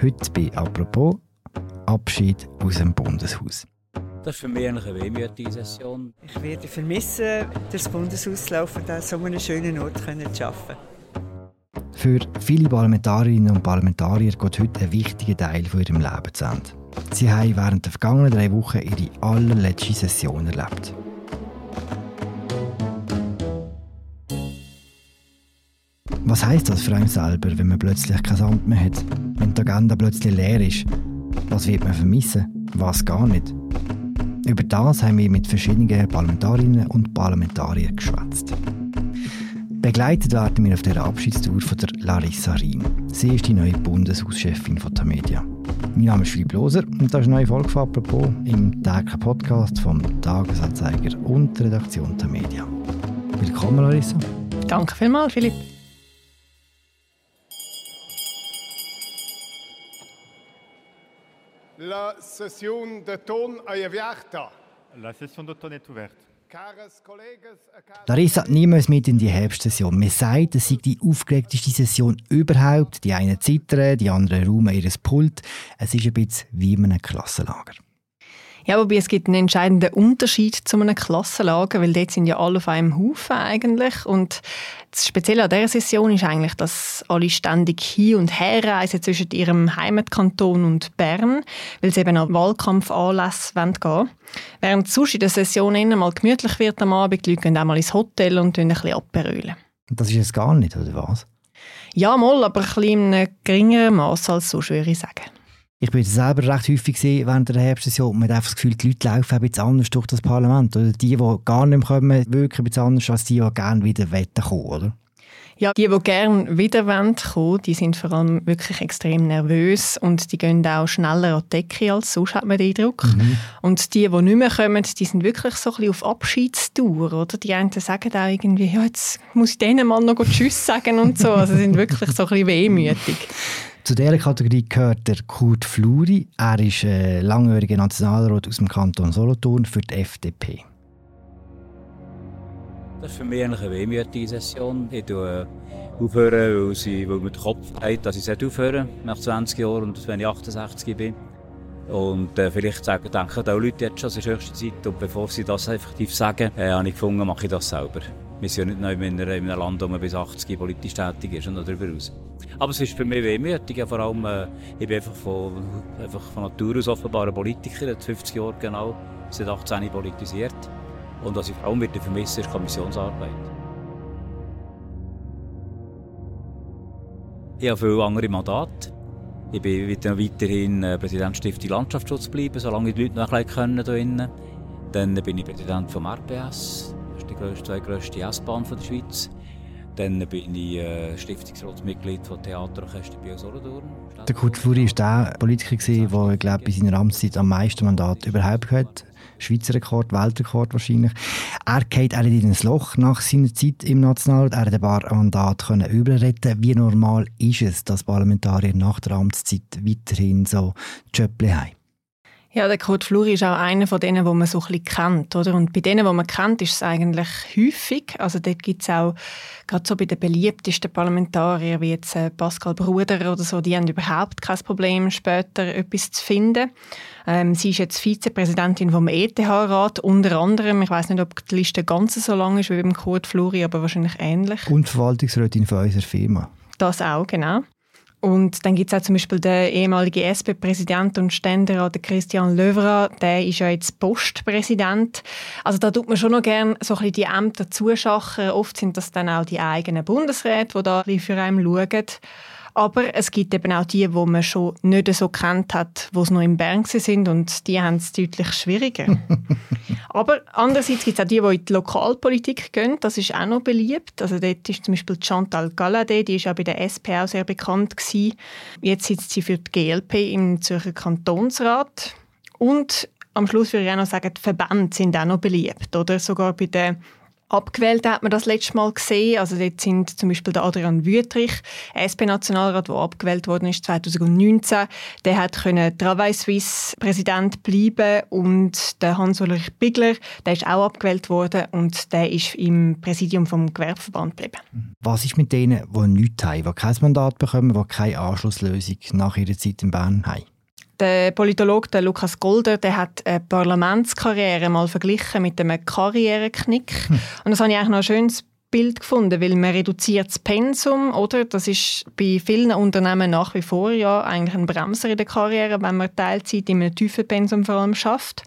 Heute bei «Apropos» Abschied aus dem Bundeshaus. Das ist für mich eigentlich eine wehmütige Session. Ich werde vermissen, das Bundeshaus zu laufen an so einem schönen Ort zu arbeiten. Für viele Parlamentarierinnen und Parlamentarier geht heute ein wichtiger Teil von ihrem Leben zu Ende. Sie haben während der vergangenen drei Wochen ihre allerletzte Session erlebt. Was heißt das für einen selber, wenn man plötzlich kein Amt mehr hat? Wenn die Agenda plötzlich leer ist? Was wird man vermissen? Was gar nicht? Über das haben wir mit verschiedenen Parlamentarierinnen und Parlamentariern geschwätzt. Begleitet werden wir auf der Abschiedstour von der Larissa Riem. Sie ist die neue Bundeshauschefin von Tamedia. Mein Name ist Philipp Loser und das ist eine neue Folge von «Apropos» im täglichen Podcast vom Tagesanzeiger und der Redaktion Tamedia. Willkommen, Larissa. Danke vielmals, Philipp. La session d'automne est ouverte. La session d'automne est ouverte. Larissa, niemals mit in die Herbstsession. Man sagt, es sei die aufgeregteste Session überhaupt. Die einen zittern, die anderen räumen ihr Pult. Es ist ein bisschen wie in einem Klassenlager. Ja, wobei es gibt einen entscheidenden Unterschied zu einem Klassenlager, weil dort sind ja alle auf einem Haufen eigentlich und das Spezielle an dieser Session ist eigentlich, dass alle ständig hin und her reisen zwischen ihrem Heimatkanton und Bern, weil sie eben an Wahlkampfanlässe gehen wollen. Während sonst in der Session mal gemütlich wird am Abend, die Leute gehen auch mal ins Hotel und ein bisschen abberühlen. Das ist es gar nicht, oder was? Ja, mal, aber ein bisschen in einem geringeren Maß als sonst, würde ich sagen. Ich bin selber recht häufig während der Herbstsession. Man hat einfach das Gefühl, die Leute laufen ein bisschen anders durch das Parlament. Oder die, die gar nicht kommen, wirken ein bisschen anders als die, die gerne wieder kommen oder? Ja, die, die gerne wieder kommen die sind vor allem wirklich extrem nervös und die gehen auch schneller an die Decke als sonst, hat man den Eindruck. Mhm. Und die, die nicht mehr kommen, die sind wirklich so ein bisschen auf Abschiedstour, oder? Die einen sagen auch irgendwie, ja, jetzt muss ich denen mal noch Tschüss sagen und so. Also sind wirklich so ein bisschen wehmütig. Zu dieser Kategorie gehört der Kurt Fluri. Er ist äh, langjähriger Nationalrat aus dem Kanton Solothurn für die FDP. Das ist für mich eine wehmütige Session. Ich tue äh, aufhören, weil, mir der Kopf hat, dass ich aufhören nach 20 Jahren und wenn ich 68 bin. Und äh, vielleicht sagen, denken auch Leute jetzt schon, es ist höchste Zeit. Und bevor sie das effektiv sagen, äh, habe ich gefunden, mache ich das selber. Wir sind ja nicht noch in einem Land, wo man bis 80 politisch tätig ist und darüber hinaus. Aber es ist für mich wehmütig. Vor allem, äh, ich bin einfach von, einfach von Natur aus offenbar ein Politiker, seit 50 Jahren genau, seit 18 politisiert. Und was ich vor allem wieder vermisse, ist Kommissionsarbeit. Ich habe viele andere Mandate. Ich bin weiterhin äh, Präsident Stiftung Landschaftsschutz bleiben, solange die Leute noch ein können hier. Dann bin ich Präsident vom RPS, das ist die zweitgrößte S-Bahn der Schweiz. Dann bin ich äh, Stiftungsratsmitglied von Theaterorchester Bio Solothurn. Der Kurt Fluri war der Politiker, der glaube, bei seiner Amtszeit am meisten Mandat überhaupt hat. Schweizer Rekord, Weltrekord wahrscheinlich. Er geht auch in ein Loch nach seiner Zeit im Nationalrat. Er hat ein paar Mandate überretten. Wie normal ist es, dass Parlamentarier nach der Amtszeit weiterhin so Jobs haben? Ja, der Kurt Fluri ist auch einer von denen, die man so ein bisschen kennt. Oder? Und bei denen, die man kennt, ist es eigentlich häufig. Also dort gibt es auch, gerade so bei den beliebtesten Parlamentariern, wie jetzt äh, Pascal Bruder oder so, die haben überhaupt kein Problem, später etwas zu finden. Ähm, sie ist jetzt Vizepräsidentin vom ETH-Rat, unter anderem. Ich weiß nicht, ob die Liste ganz so lang ist wie beim Kurt Fluri, aber wahrscheinlich ähnlich. Und Verwaltungsrätin von unserer Firma. Das auch, genau. Und dann gibt es auch zum Beispiel den ehemaligen SP-Präsident und Ständerat Christian Löwra, der ist ja jetzt Postpräsident. Also da tut man schon noch gerne so ein bisschen die Ämter zuschachen. Oft sind das dann auch die eigenen Bundesräte, die da für einen schauen. Aber es gibt eben auch die, die man schon nicht so kennt hat, wo es noch in Bern sind und die haben es deutlich schwieriger. Aber andererseits gibt es auch die, die in die Lokalpolitik gehen. Das ist auch noch beliebt. Also dort ist zum Beispiel Chantal Galladay, die ist auch bei der SP auch sehr bekannt gewesen. Jetzt sitzt sie für die GLP im Zürcher Kantonsrat. Und am Schluss würde ich auch noch sagen, die Verbände sind auch noch beliebt. Oder sogar bei den Abgewählt hat man das letzte Mal gesehen. Also dort sind zum Beispiel der Adrian Wüthrich, SP-Nationalrat, der abgewählt worden ist 2019. Der hat können Travail Suisse Präsident bleiben und der Hans-Ulrich Bigler, der ist auch abgewählt worden und der ist im Präsidium vom Gewerbeverband geblieben. Was ist mit denen, die nichts haben, die kein Mandat bekommen, die keine Anschlusslösung nach ihrer Zeit in Bern haben? Der Politologe der Lukas Golder der hat eine Parlamentskarriere mal verglichen mit einem Karriereknick. Hm. Und das habe ich eigentlich noch ein schönes Bild gefunden, weil man reduziert das Pensum, oder? Das ist bei vielen Unternehmen nach wie vor ja eigentlich ein Bremser in der Karriere, wenn man Teilzeit in einem tiefen Pensum vor allem schafft.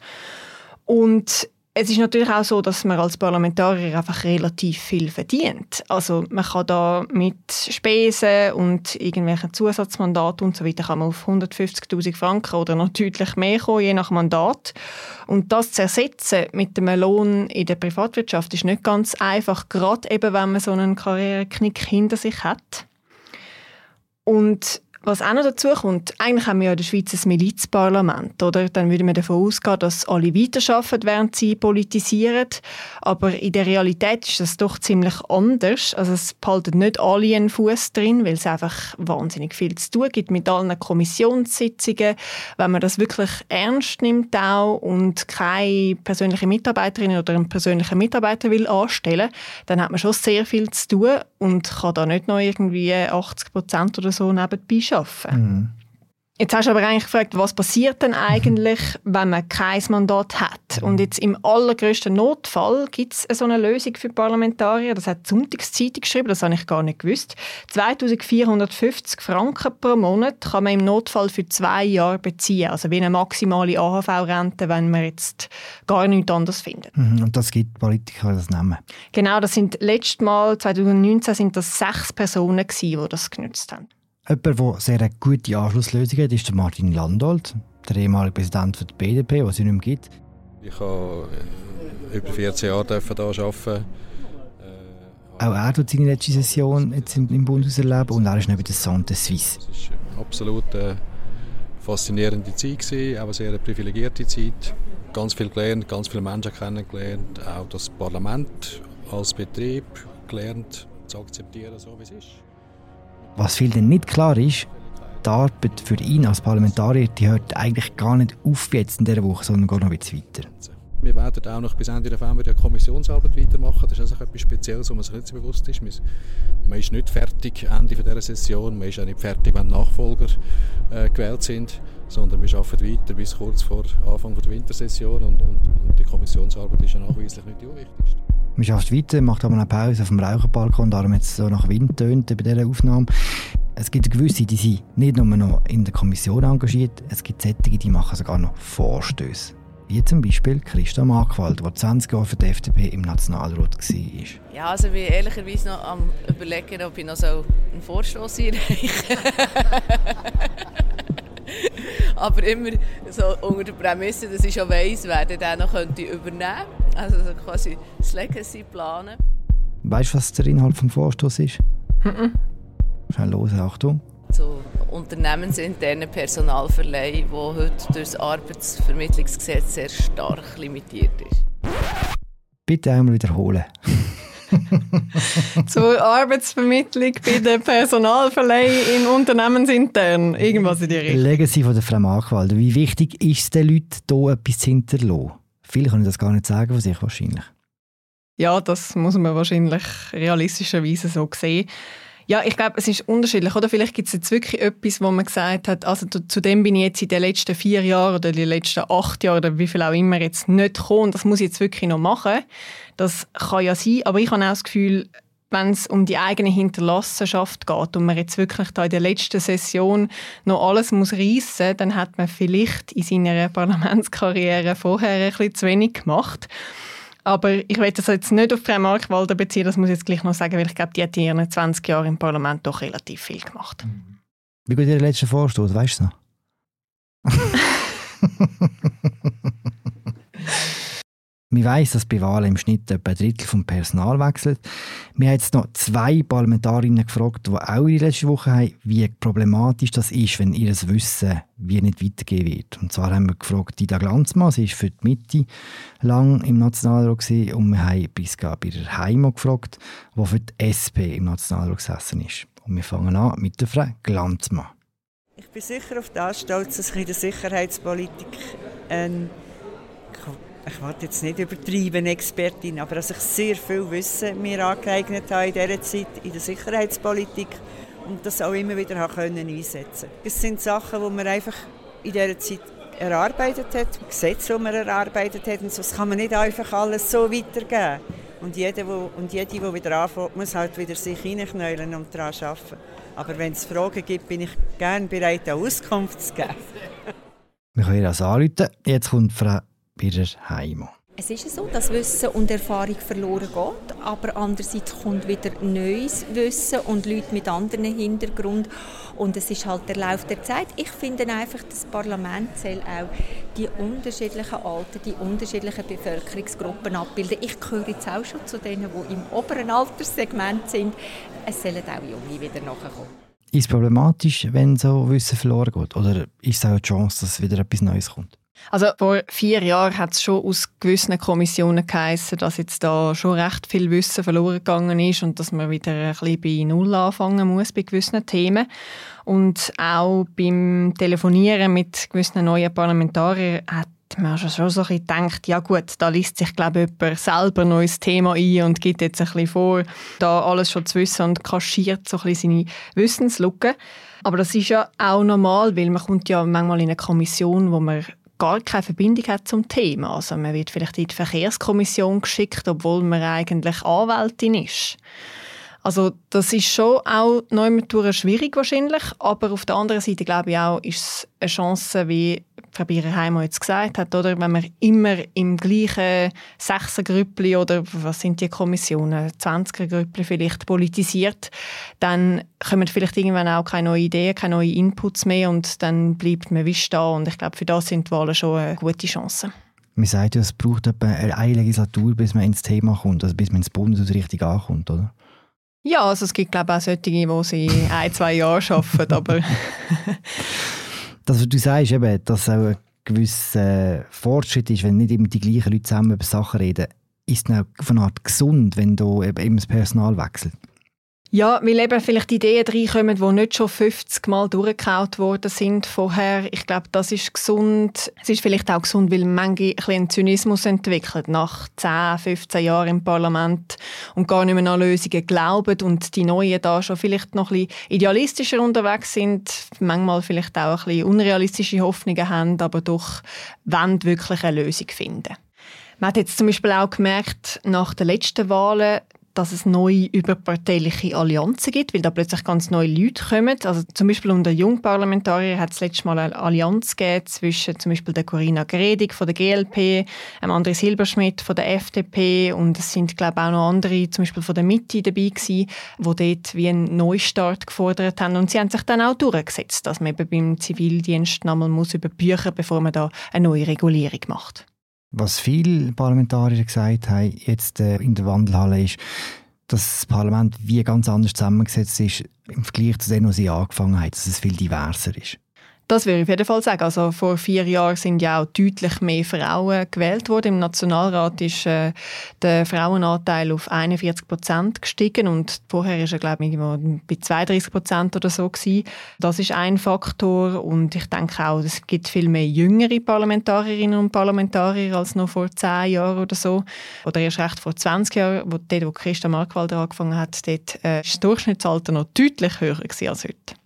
Und es ist natürlich auch so, dass man als Parlamentarier einfach relativ viel verdient. Also man kann da mit Spesen und irgendwelchen Zusatzmandaten und so weiter kann man auf 150.000 Franken oder noch deutlich mehr kommen, je nach Mandat. Und das zu ersetzen mit einem Lohn in der Privatwirtschaft ist nicht ganz einfach, gerade eben, wenn man so einen Karriereknick hinter sich hat. Und was auch noch dazu kommt, eigentlich haben wir ja in der Schweiz ein Milizparlament, oder? Dann würde man davon ausgehen, dass alle weiterarbeiten, während sie politisieren. Aber in der Realität ist das doch ziemlich anders. Also es behalten nicht alle einen Fuß drin, weil es einfach wahnsinnig viel zu tun gibt mit allen Kommissionssitzungen. Wenn man das wirklich ernst nimmt auch und keine persönliche Mitarbeiterin oder einen persönlichen Mitarbeiter will anstellen, dann hat man schon sehr viel zu tun und kann da nicht noch irgendwie 80 Prozent oder so nebenbei arbeiten. Mhm. Jetzt hast du aber eigentlich gefragt, was passiert denn eigentlich, wenn man kein Mandat hat? Und jetzt im allergrößten Notfall gibt es so eine Lösung für Parlamentarier. Das hat die Sonntagszeitung geschrieben, das habe ich gar nicht gewusst. 2450 Franken pro Monat kann man im Notfall für zwei Jahre beziehen. Also wie eine maximale AHV-Rente, wenn man jetzt gar nichts anderes findet. Mhm, und das gibt Politiker das nehmen? Genau, das sind letztes Mal, 2019, sind das sechs Personen gewesen, die das genutzt haben. Jemand, der sehr eine gute Anschlusslösung hat, ist der Martin Landolt, der ehemalige Präsident der BDP, was es nicht mehr gibt. Ich habe äh, über 14 Jahre hier arbeiten. Äh, Auch er tut seine letzte Session jetzt im Bundeshaus erleben und er ist noch bei der Santé Suisse. Es war absolut eine faszinierende Zeit, auch eine sehr privilegierte Zeit. Ganz viel gelernt, ganz viele Menschen kennengelernt, auch das Parlament als Betrieb gelernt zu akzeptieren, so wie es ist. Was vielen nicht klar ist, die Arbeit für ihn als Parlamentarier die hört eigentlich gar nicht auf jetzt in dieser Woche, sondern geht noch ein weiter. Wir werden auch noch bis Ende November die Kommissionsarbeit weitermachen. Das ist also etwas Spezielles, wo man sich nicht so bewusst ist. Man ist nicht fertig Ende dieser Session, man ist auch nicht fertig, wenn Nachfolger äh, gewählt sind, sondern wir arbeiten weiter bis kurz vor Anfang der Wintersession und, und, und die Kommissionsarbeit ist ja nachweislich nicht die wichtigste. Man schafft weiter, macht aber eine Pause auf dem Raucherbalkon, darum jetzt so nach Wind tönt bei dieser Aufnahme. Es gibt gewisse, die sind nicht nur noch in der Kommission engagiert, es gibt solche, die machen sogar noch Vorstöße. Wie zum Beispiel Christa Markwald, der 20 Jahre für die FDP im Nationalrat war. Ja, also ich bin ehrlicherweise noch am überlegen, ob ich noch so einen Vorstoß einreiche. Aber immer so unter der Prämisse, dass ich schon weiss, wer den noch übernehmen könnte. Also quasi das Legacy planen. Weißt du, was der Inhalt des Vorstoßes ist? Mhm. Schnell los, Achtung. So unternehmensinternen Personalverleih, der heute durch das Arbeitsvermittlungsgesetz sehr stark limitiert ist. Bitte einmal wiederholen. Zur Arbeitsvermittlung bei der Personalverleih in Unternehmensintern. Irgendwas in die Richtung. Legacy von der Frau Markwalder. Wie wichtig ist es den Leuten, hier etwas zu hinterlassen? Viele können das gar nicht sagen von sich wahrscheinlich. Ja, das muss man wahrscheinlich realistischerweise so sehen. Ja, ich glaube, es ist unterschiedlich. Oder vielleicht gibt es jetzt wirklich etwas, wo man gesagt hat, also zu dem bin ich jetzt in den letzten vier Jahren oder den letzten acht Jahren oder wie viel auch immer jetzt nicht gekommen. Das muss ich jetzt wirklich noch machen. Das kann ja sein, aber ich habe auch das Gefühl, wenn es um die eigene Hinterlassenschaft geht und man jetzt wirklich da in der letzten Session noch alles muss reissen, dann hat man vielleicht in seiner Parlamentskarriere vorher ein bisschen zu wenig gemacht. Aber ich will das jetzt nicht auf Frau Markwalder beziehen, das muss ich jetzt gleich noch sagen, weil ich glaube, die hat in ihren 20 Jahren im Parlament doch relativ viel gemacht. Wie geht Ihr letzter Vorstoß, weißt du noch? Wir weiss, dass bei Wahlen im Schnitt etwa ein Drittel vom Personal wechselt. Wir haben jetzt noch zwei Parlamentarierinnen gefragt, die auch in der letzten Woche haben, wie problematisch das ist, wenn ihr Wissen wie nicht weitergehen wird. Und zwar haben wir gefragt, Dida Glanzmann, sie war für die Mitte lang im Nationalrat und wir haben Priska Birer Heimo gefragt, die für die SP im Nationalrat gesessen ist. Und wir fangen an mit der Frau Glanzmann. Ich bin sicher auf das stolz, dass ich in der Sicherheitspolitik ein ich will jetzt nicht übertreiben, Expertin, aber dass ich sehr viel Wissen mir angeeignet habe in dieser Zeit in der Sicherheitspolitik und das auch immer wieder können einsetzen Es sind Sachen, die man einfach in dieser Zeit erarbeitet hat, Gesetze, die man erarbeitet hat und so. das kann man nicht einfach alles so weitergeben. Und jeder, wo, und jede, die wieder anfängt, muss halt wieder sich reinknäulen und daran arbeiten. Aber wenn es Fragen gibt, bin ich gerne bereit, eine Auskunft zu geben. Wir können das anrufen. Jetzt kommt Frau Birrer Heimo. Es ist so, dass Wissen und Erfahrung verloren geht, aber andererseits kommt wieder neues Wissen und Leute mit anderen Hintergrund und es ist halt der Lauf der Zeit. Ich finde einfach, das Parlament soll auch die unterschiedlichen Alten, die unterschiedlichen Bevölkerungsgruppen abbilden. Ich gehöre jetzt auch schon zu denen, die im oberen Alterssegment sind. Es sollen auch Junge wieder nachkommen. Ist es problematisch, wenn so Wissen verloren geht? Oder ist es auch eine Chance, dass wieder etwas Neues kommt? Also vor vier Jahren hat es schon aus gewissen Kommissionen geheißen, dass jetzt da schon recht viel Wissen verloren gegangen ist und dass man wieder ein bisschen bei Null anfangen muss bei gewissen Themen. Und auch beim Telefonieren mit gewissen neuen Parlamentariern hat man schon so ein bisschen gedacht, ja gut, da liest sich glaube ich jemand selber ein neues Thema ein und gibt jetzt ein bisschen vor, da alles schon zu wissen und kaschiert so ein bisschen seine Wissenslücke. Aber das ist ja auch normal, weil man kommt ja manchmal in eine Kommission, wo man gar keine Verbindung hat zum Thema. Also man wird vielleicht in die Verkehrskommission geschickt, obwohl man eigentlich Anwältin ist. Also das ist schon auch neu schwierig wahrscheinlich, aber auf der anderen Seite glaube ich auch, ist es eine Chance, wie Frau Bierenheimer jetzt gesagt hat, oder? wenn man immer im gleichen Sechsergrüppli oder was sind die Kommissionen, 20er-Grüppli vielleicht politisiert, dann kommen vielleicht irgendwann auch keine neuen Ideen, keine neuen Inputs mehr und dann bleibt man wie stehen und ich glaube, für das sind die Wahlen schon eine gute Chance. Man sagt ja, es braucht etwa eine Legislatur, bis man ins Thema kommt, also bis man ins Bundeshaus richtig ankommt, oder? Ja, also es gibt glaube ich auch solche, die sie ein, zwei Jahre arbeiten, aber dass du sagst, eben, dass auch ein gewisser Fortschritt ist, wenn nicht immer die gleichen Leute zusammen über Sachen reden, ist es von einer Art gesund, wenn du eben das Personal wechselt. Ja, weil eben vielleicht Ideen reinkommen, die nicht schon 50 Mal durchgekaut worden sind vorher. Ich glaube, das ist gesund. Es ist vielleicht auch gesund, weil manche einen Zynismus entwickelt nach 10, 15 Jahren im Parlament und gar nicht mehr an Lösungen glauben und die Neuen da schon vielleicht noch ein bisschen idealistischer unterwegs sind, manchmal vielleicht auch ein bisschen unrealistische Hoffnungen haben, aber doch wollen wirklich eine Lösung finden. Man hat jetzt zum Beispiel auch gemerkt, nach den letzten Wahlen, dass es neue überparteiliche Allianzen gibt, weil da plötzlich ganz neue Leute kommen. Also zum Beispiel unter Jungparlamentarier hat es letztes Mal eine Allianz gegeben zwischen zum Beispiel der Corinna Gredig von der GLP, einem André Silberschmidt von der FDP und es sind glaube ich auch noch andere, zum Beispiel von der Mitte dabei gewesen, die dort wie einen Neustart gefordert haben und sie haben sich dann auch durchgesetzt, dass man eben beim Zivildienst nochmal muss über Bücher, bevor man da eine neue Regulierung macht. Was viele Parlamentarier gesagt haben, jetzt äh, in der Wandelhalle, ist, dass das Parlament wie ganz anders zusammengesetzt ist im Vergleich zu dem, was sie angefangen haben, dass es viel diverser ist. Das würde ich auf jeden Fall sagen. Also vor vier Jahren sind ja auch deutlich mehr Frauen gewählt worden. Im Nationalrat ist äh, der Frauenanteil auf 41 Prozent gestiegen und vorher ist er glaube ich bei 32 Prozent oder so gewesen. Das ist ein Faktor und ich denke auch, es gibt viel mehr jüngere Parlamentarierinnen und Parlamentarier als noch vor zehn Jahren oder so oder erst recht vor 20 Jahren, wo dort, wo Christa Markwalder angefangen hat, dort äh, ist das Durchschnittsalter noch deutlich höher als heute.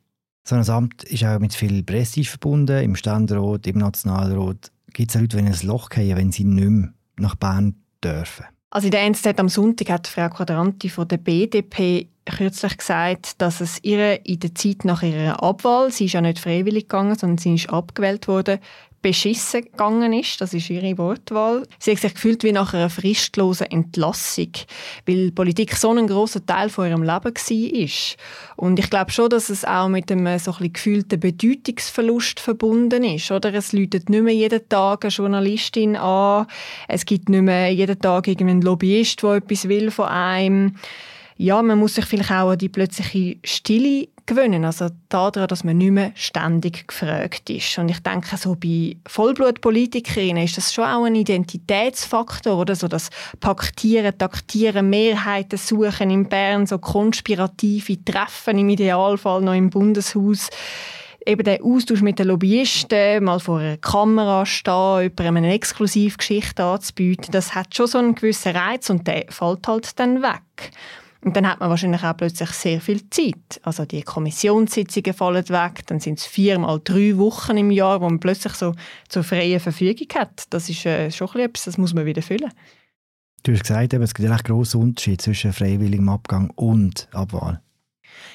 So ein Amt ist auch mit viel Prestige verbunden. Im Ständerat, im Nationalrat gibt es Leute, die in ein Loch fallen, wenn sie nicht mehr nach Bern dürfen. Also in der NZZ am Sonntag hat Frau Quadranti von der BDP kürzlich gesagt, dass es ihr in der Zeit nach ihrer Abwahl, sie ist ja nicht freiwillig gegangen, sondern sie ist abgewählt worden, beschissen gegangen ist. Das ist ihre Wortwahl. Sie hat sich gefühlt wie nach einer fristlosen Entlassung, weil Politik so ein großer Teil von ihrem Leben war. Und ich glaube schon, dass es auch mit einem so ein gefühlten Bedeutungsverlust verbunden ist. Oder? Es läutet nicht mehr jeden Tag eine Journalistin an. Es gibt nicht mehr jeden Tag irgendeinen Lobbyist, der etwas will von einem. Ja, man muss sich vielleicht auch an die plötzliche Stille gewöhnen. Also daran, dass man nicht mehr ständig gefragt ist. Und ich denke, so bei Vollblutpolitikerinnen ist das schon auch ein Identitätsfaktor, oder? So das Paktieren, Taktieren, Mehrheiten suchen in Bern, so konspirative Treffen im Idealfall noch im Bundeshaus eben der Austausch mit den Lobbyisten, mal vor einer Kamera stehen, jemandem eine Exklusivgeschichte anzubieten, das hat schon so einen gewissen Reiz und der fällt halt dann weg. Und dann hat man wahrscheinlich auch plötzlich sehr viel Zeit. Also die Kommissionssitzungen fallen weg, dann sind es viermal drei Wochen im Jahr, wo man plötzlich so zur freien Verfügung hat. Das ist äh, schon etwas, das muss man wieder füllen. Du hast gesagt, es gibt einen grossen Unterschied zwischen freiwilligem Abgang und Abwahl.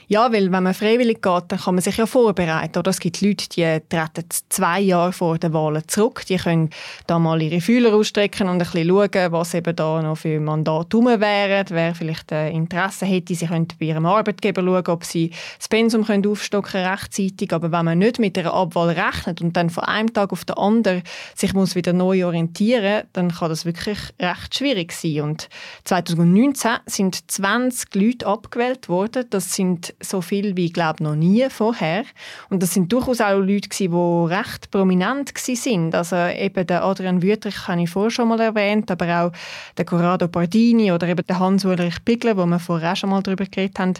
Ja, weil wenn man freiwillig geht, dann kann man sich ja vorbereiten. Oder es gibt Leute, die treten zwei Jahre vor den Wahlen zurück. Die können da mal ihre Fühler ausstrecken und ein bisschen schauen, was eben da noch für Mandate rum wären. Wer vielleicht äh, Interesse hätte, sie können bei ihrem Arbeitgeber schauen, ob sie das Pensum können aufstocken rechtzeitig. Aber wenn man nicht mit einer Abwahl rechnet und dann von einem Tag auf den anderen sich muss wieder neu orientieren, dann kann das wirklich recht schwierig sein. Und 2019 sind 20 Leute abgewählt worden. Das sind so viel wie, glaube noch nie vorher. Und das sind durchaus auch Leute die recht prominent sind. Also eben der Adrian Wüttrich habe ich vorher schon mal erwähnt, aber auch der Corrado Pardini oder eben der Hans-Ulrich Bigler, wo wir vorher auch schon mal darüber geredet haben.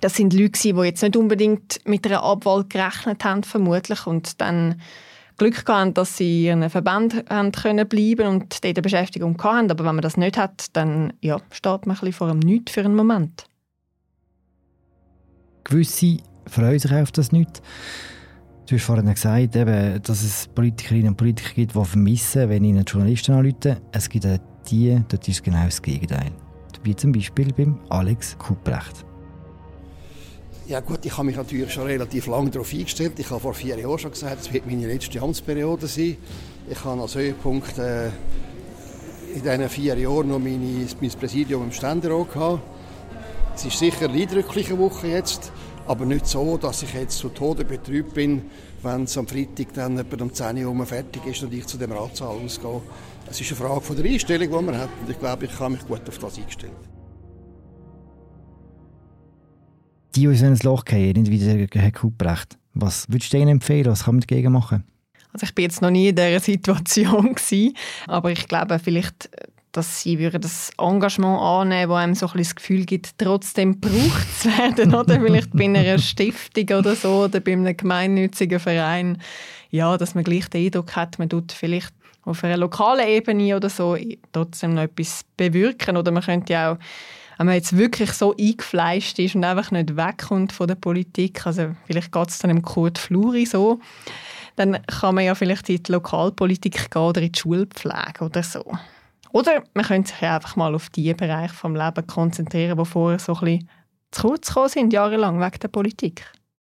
Das sind Leute, die jetzt nicht unbedingt mit einer Abwahl gerechnet haben, vermutlich, und dann Glück gehabt, dass sie in ihren Verband haben können bleiben und dort eine Beschäftigung hatten. Aber wenn man das nicht hat, dann ja, steht man ein bisschen vor einem Nichts für einen Moment. Gewisse freuen sich auf das nicht. Du hast vorhin gesagt, eben, dass es Politikerinnen und Politiker gibt, die vermissen, wenn ihnen Journalisten anrufen. Es gibt auch die, dort ist genau das Gegenteil. Wie zum Beispiel beim Alex Kuprecht. Ja gut, ich habe mich natürlich schon relativ lange darauf eingestellt. Ich habe vor vier Jahren schon gesagt, es wird meine letzte Amtsperiode sein. Ich habe als Höhepunkt äh, in diesen vier Jahren noch meine, mein Präsidium im Ständerat gehabt. Es ist sicher eine eindrückliche Woche jetzt, aber nicht so, dass ich jetzt zu Tode betrübt bin, wenn es am Freitag dann etwa um 10 Uhr fertig ist und ich zu dem Ratssaal ausgehe. Es ist eine Frage von der Einstellung, die man hat und ich glaube, ich habe mich gut auf das eingestellt. Die, die in ein Loch gehen, nicht wie der Herr Kuprecht. Was würdest du ihnen empfehlen? Was kann man dagegen machen? Also ich bin jetzt noch nie in dieser Situation gewesen, aber ich glaube vielleicht dass sie das Engagement annehmen, das einem so ein das Gefühl gibt, trotzdem gebraucht zu werden, oder? Vielleicht bei einer Stiftung oder so oder bei einem gemeinnützigen Verein, ja, dass man gleich den Eindruck hat, man tut vielleicht auf einer lokalen Ebene oder so trotzdem noch etwas bewirken. Oder man könnte ja auch wenn man jetzt wirklich so eingefleischt ist und einfach nicht wegkommt von der Politik, also vielleicht geht es dann im Kurt Fluri so, dann kann man ja vielleicht in die Lokalpolitik gehen oder in die Schulpflege oder so. Oder man könnte sich einfach mal auf die Bereiche des Lebens konzentrieren, die vorher so ein bisschen zu kurz gekommen sind, jahrelang wegen der Politik.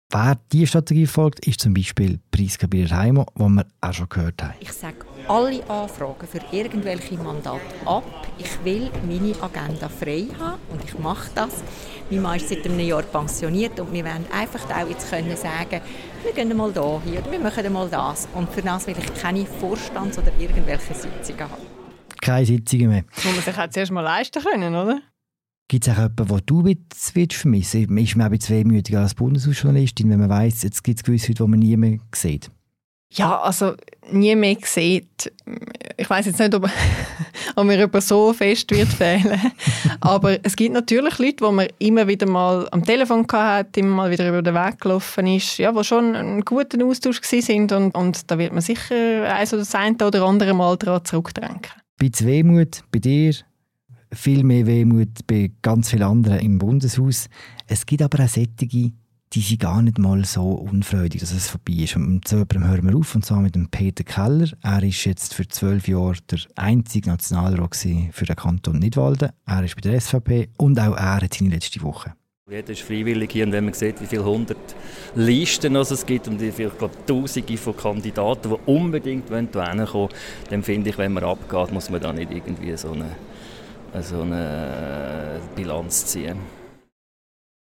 Wer diese Strategie folgt, ist zum Beispiel Priska Bierheimer, die wir auch schon gehört haben. Ich sage alle Anfragen für irgendwelche Mandate ab. Ich will meine Agenda frei haben und ich mache das. Mein Mann ist seit einem Jahr pensioniert und wir wollen einfach auch jetzt können sagen, wir gehen mal hier oder wir machen mal das. Und für das will ich keine Vorstands- oder irgendwelche Sitzungen haben keine Sitzungen mehr. Das muss man sich auch zuerst mal leisten können, oder? Gibt es auch jemanden, den du willst vermissen willst? Ist man auch ein bisschen wehmütiger als Bundeshausjournalistin, wenn man weiss, jetzt gibt es gewisse Leute, die man nie mehr sieht? Ja, also nie mehr sieht. Ich weiß jetzt nicht, ob, ob mir jemand so fest wird fehlen. Aber es gibt natürlich Leute, die man immer wieder mal am Telefon hat, immer mal wieder über den Weg gelaufen ist, ja, die schon einen guten Austausch sind und, und da wird man sicher eins oder das eine oder andere Mal daran zurückdenken bisschen Wehmut bei dir, viel mehr Wehmut bei ganz vielen anderen im Bundeshaus. Es gibt aber auch solche, die sind gar nicht mal so unfreudig, dass es vorbei ist. Und mit so jemandem hören wir auf, und zwar mit dem Peter Keller. Er ist jetzt für zwölf Jahre der einzige Nationalrat für den Kanton Nidwalden. Er ist bei der SVP und auch er hat seine letzte Woche. Jeder ist freiwillig hier und wenn man sieht, wie viele hundert Listen es gibt und wie viele, ich glaube, Tausende von Kandidaten, die unbedingt hierher kommen wollen, dann finde ich, wenn man abgeht, muss man da nicht irgendwie so eine, so eine Bilanz ziehen.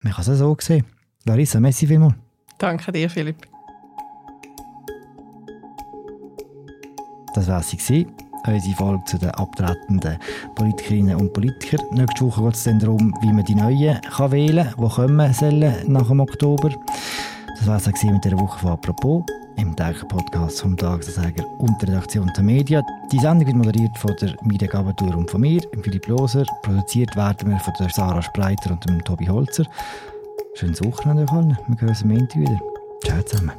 Man kann es so sehen. Larissa, merci vielmals. Danke dir, Philipp. Das war sie unsere Folge zu den abtretenden Politikerinnen und Politikern. Nächste Woche geht es darum, wie man die Neuen kann wählen kann, die kommen sollen nach dem Oktober. Das war es mit dieser Woche von «Apropos» im täglichen Podcast vom Tagesanzeiger und der Redaktion der Medien. Die Sendung wird moderiert von der Media Gabatur und von mir, Philipp Loser. Produziert werden wir von der Sarah Spreiter und dem Tobi Holzer. Schönes Wochenende euch allen. Wir hören uns am Ende wieder. Ciao zusammen.